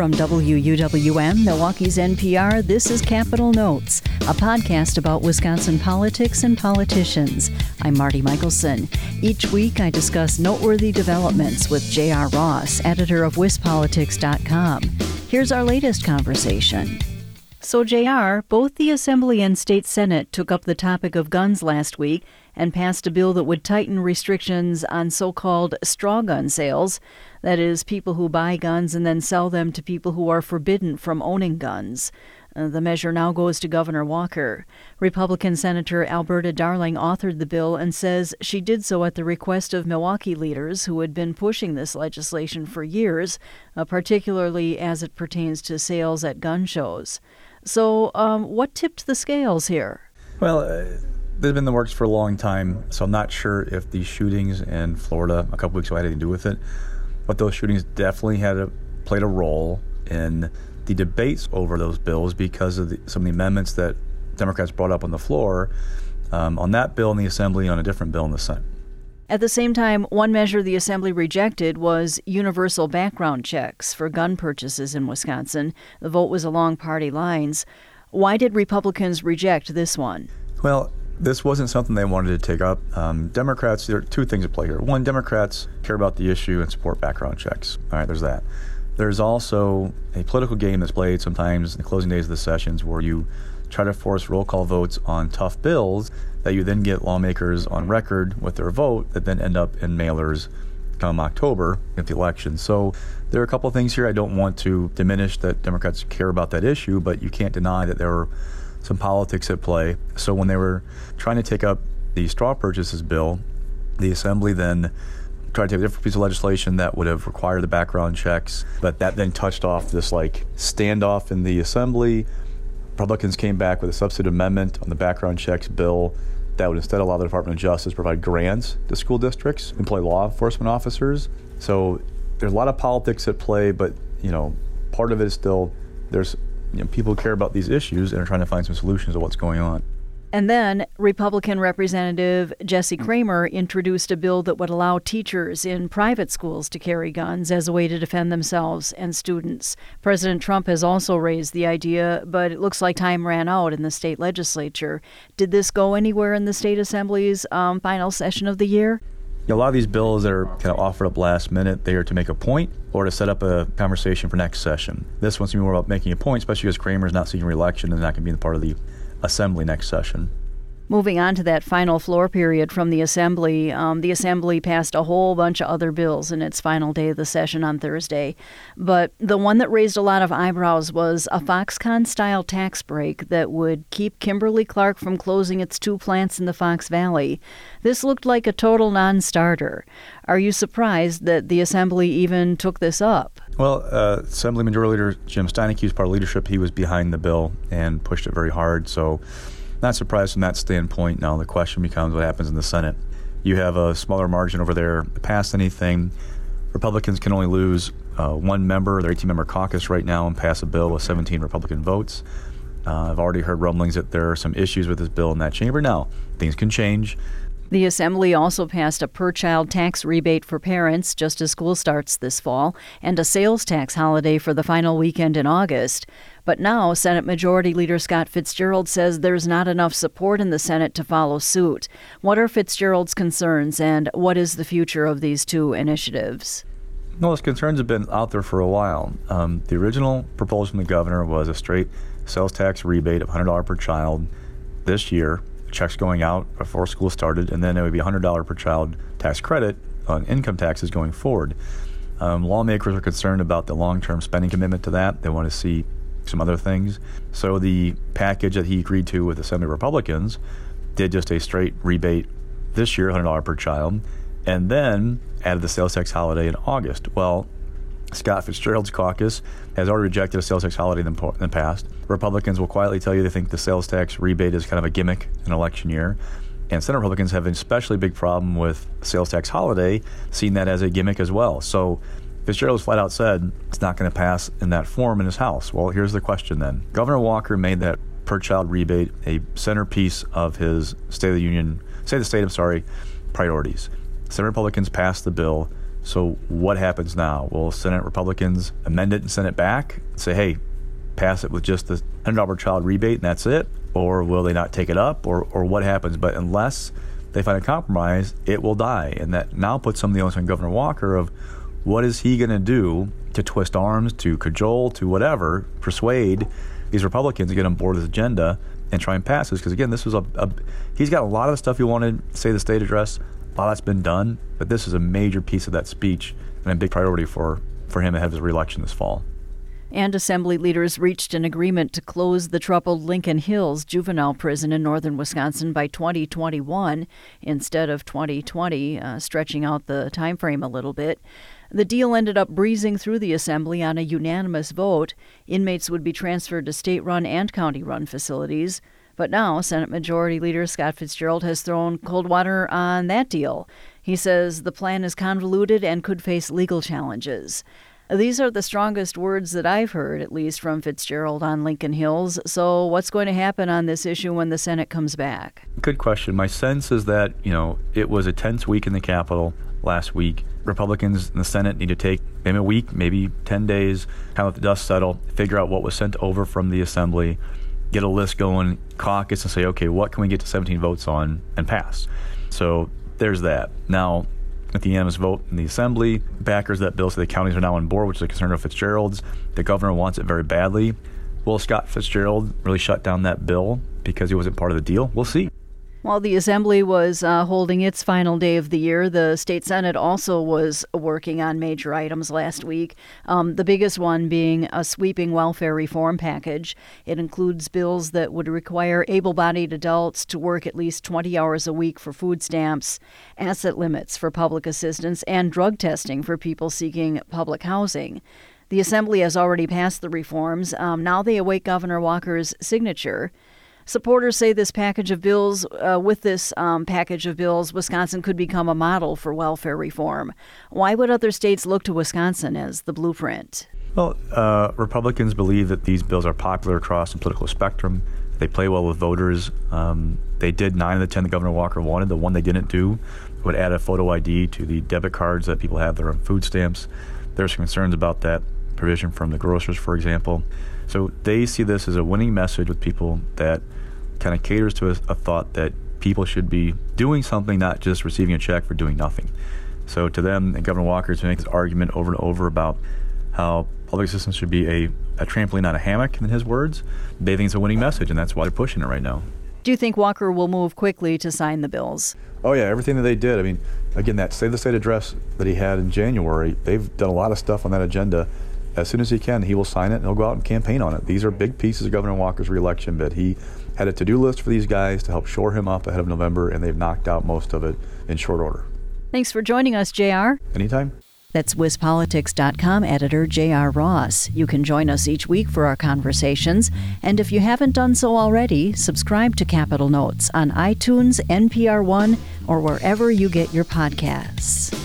From WUWM, Milwaukee's NPR, this is Capitol Notes, a podcast about Wisconsin politics and politicians. I'm Marti Mikkelson. Each week I discuss noteworthy developments with J.R. Ross, editor of WisPolitics.com. Here's our latest conversation. So, JR, both the Assembly and State Senate took up the topic of guns last week and passed a bill that would tighten restrictions on so called straw gun sales. That is, people who buy guns and then sell them to people who are forbidden from owning guns. Uh, the measure now goes to Governor Walker. Republican Senator Alberta Darling authored the bill and says she did so at the request of Milwaukee leaders who had been pushing this legislation for years, uh, particularly as it pertains to sales at gun shows. So, um, what tipped the scales here? Well, uh, they've been in the works for a long time, so I'm not sure if these shootings in Florida a couple weeks ago had anything to do with it. But those shootings definitely had a, played a role in the debates over those bills because of the, some of the amendments that Democrats brought up on the floor um, on that bill in the Assembly on a different bill in the Senate. At the same time, one measure the Assembly rejected was universal background checks for gun purchases in Wisconsin. The vote was along party lines. Why did Republicans reject this one? Well, this wasn't something they wanted to take up. Um, Democrats, there are two things at play here. One, Democrats care about the issue and support background checks. All right, there's that. There's also a political game that's played sometimes in the closing days of the sessions where you try to force roll call votes on tough bills that you then get lawmakers on record with their vote that then end up in mailers come October at the election. So there are a couple things here I don't want to diminish that Democrats care about that issue, but you can't deny that there were some politics at play. So when they were trying to take up the straw purchases bill, the Assembly then tried to take a different piece of legislation that would have required the background checks, but that then touched off this like standoff in the Assembly Republicans came back with a substitute amendment on the background checks bill that would instead allow the Department of Justice to provide grants to school districts, employ law enforcement officers. So there's a lot of politics at play, but you know, part of it is still there's you know, people care about these issues and are trying to find some solutions to what's going on. And then Republican Representative Jesse Kramer introduced a bill that would allow teachers in private schools to carry guns as a way to defend themselves and students. President Trump has also raised the idea, but it looks like time ran out in the state legislature. Did this go anywhere in the state assembly's um, final session of the year? A lot of these bills that are kind of offered up last minute, they are to make a point or to set up a conversation for next session. This one's more about making a point, especially because Cramer's not seeking reelection and not going to be part of the assembly next session. Moving on to that final floor period from the Assembly, um, the Assembly passed a whole bunch of other bills in its final day of the session on Thursday. But the one that raised a lot of eyebrows was a Foxconn style tax break that would keep Kimberly Clark from closing its two plants in the Fox Valley. This looked like a total non starter. Are you surprised that the Assembly even took this up? Well, uh, Assembly Majority Leader Jim Steineke was part of leadership. He was behind the bill and pushed it very hard. So not surprised from that standpoint. Now the question becomes what happens in the Senate. You have a smaller margin over there to pass anything. Republicans can only lose uh, one member, their 18 member caucus right now, and pass a bill with 17 Republican votes. Uh, I've already heard rumblings that there are some issues with this bill in that chamber. Now, things can change. The Assembly also passed a per child tax rebate for parents just as school starts this fall and a sales tax holiday for the final weekend in August. But now, Senate Majority Leader Scott Fitzgerald says there's not enough support in the Senate to follow suit. What are Fitzgerald's concerns and what is the future of these two initiatives? Well, those concerns have been out there for a while. Um, the original proposal from the governor was a straight sales tax rebate of $100 per child this year checks going out before school started, and then it would be $100 per child tax credit on income taxes going forward. Um, lawmakers are concerned about the long term spending commitment to that. They want to see some other things. So the package that he agreed to with Assembly Republicans did just a straight rebate this year, $100 per child, and then added the sales tax holiday in August. Well, Scott Fitzgerald's caucus has already rejected a sales tax holiday in the past. Republicans will quietly tell you they think the sales tax rebate is kind of a gimmick in election year. And Senate Republicans have an especially big problem with sales tax holiday, seeing that as a gimmick as well. So Fitzgerald flat out said it's not going to pass in that form in his House. Well, here's the question then. Governor Walker made that per child rebate a centerpiece of his State of the Union, State of the State, I'm sorry, priorities. Senate Republicans passed the bill So what happens now? Will Senate Republicans amend it and send it back? Say, hey, pass it with just the $100 child rebate and that's it? Or will they not take it up? Or, or what happens? But unless they find a compromise, it will die. And that now puts some of the onus on Governor Walker of what is he going to do to twist arms, to cajole, to whatever, persuade these Republicans to get on board with his agenda and try and pass this? Because again, this was a, a, he's got a lot of the stuff he wanted say the state address. A lot that's been done, but this is a major piece of that speech and a big priority for, for him ahead of his reelection this fall and Assembly leaders reached an agreement to close the troubled Lincoln Hills juvenile prison in northern Wisconsin by 2021 instead of 2020, uh, stretching out the time frame a little bit. The deal ended up breezing through the Assembly on a unanimous vote. Inmates would be transferred to state run and county run facilities. But now, Senate Majority Leader Scott Fitzgerald has thrown cold water on that deal. He says the plan is convoluted and could face legal challenges. These are the strongest words that I've heard, at least from Fitzgerald on Lincoln Hills. So, what's going to happen on this issue when the Senate comes back? Good question. My sense is that, you know, it was a tense week in the Capitol last week. Republicans in the Senate need to take maybe a week, maybe 10 days, kind of let the dust settle, figure out what was sent over from the Assembly, get a list going, caucus, and say, okay, what can we get to 17 votes on and pass? So, there's that. Now, with the unanimous vote in the assembly. Backers of that bill say the counties are now on board, which is a concern of Fitzgerald's. The governor wants it very badly. Will Scott Fitzgerald really shut down that bill because he wasn't part of the deal? We'll see. While the Assembly was uh, holding its final day of the year, the State Senate also was working on major items last week. Um, the biggest one being a sweeping welfare reform package. It includes bills that would require able bodied adults to work at least 20 hours a week for food stamps, asset limits for public assistance, and drug testing for people seeking public housing. The Assembly has already passed the reforms. Um, now they await Governor Walker's signature. Supporters say this package of bills, uh, with this um, package of bills, Wisconsin could become a model for welfare reform. Why would other states look to Wisconsin as the blueprint? Well, uh, Republicans believe that these bills are popular across the political spectrum. They play well with voters. Um, they did nine of the ten that Governor Walker wanted. The one they didn't do would add a photo ID to the debit cards that people have their own food stamps. There's concerns about that provision from the grocers, for example. So they see this as a winning message with people that kind of caters to a, a thought that people should be doing something, not just receiving a check for doing nothing. So to them, and Governor Walker is making this argument over and over about how public assistance should be a, a trampoline, not a hammock, in his words, they think it's a winning message, and that's why they're pushing it right now. Do you think Walker will move quickly to sign the bills? Oh, yeah, everything that they did. I mean, again, that Save the State address that he had in January, they've done a lot of stuff on that agenda as soon as he can, he will sign it and he'll go out and campaign on it. These are big pieces of Governor Walker's reelection bid. He had a to do list for these guys to help shore him up ahead of November, and they've knocked out most of it in short order. Thanks for joining us, JR. Anytime. That's WisPolitics.com editor J.R. Ross. You can join us each week for our conversations. And if you haven't done so already, subscribe to Capitol Notes on iTunes, NPR One, or wherever you get your podcasts.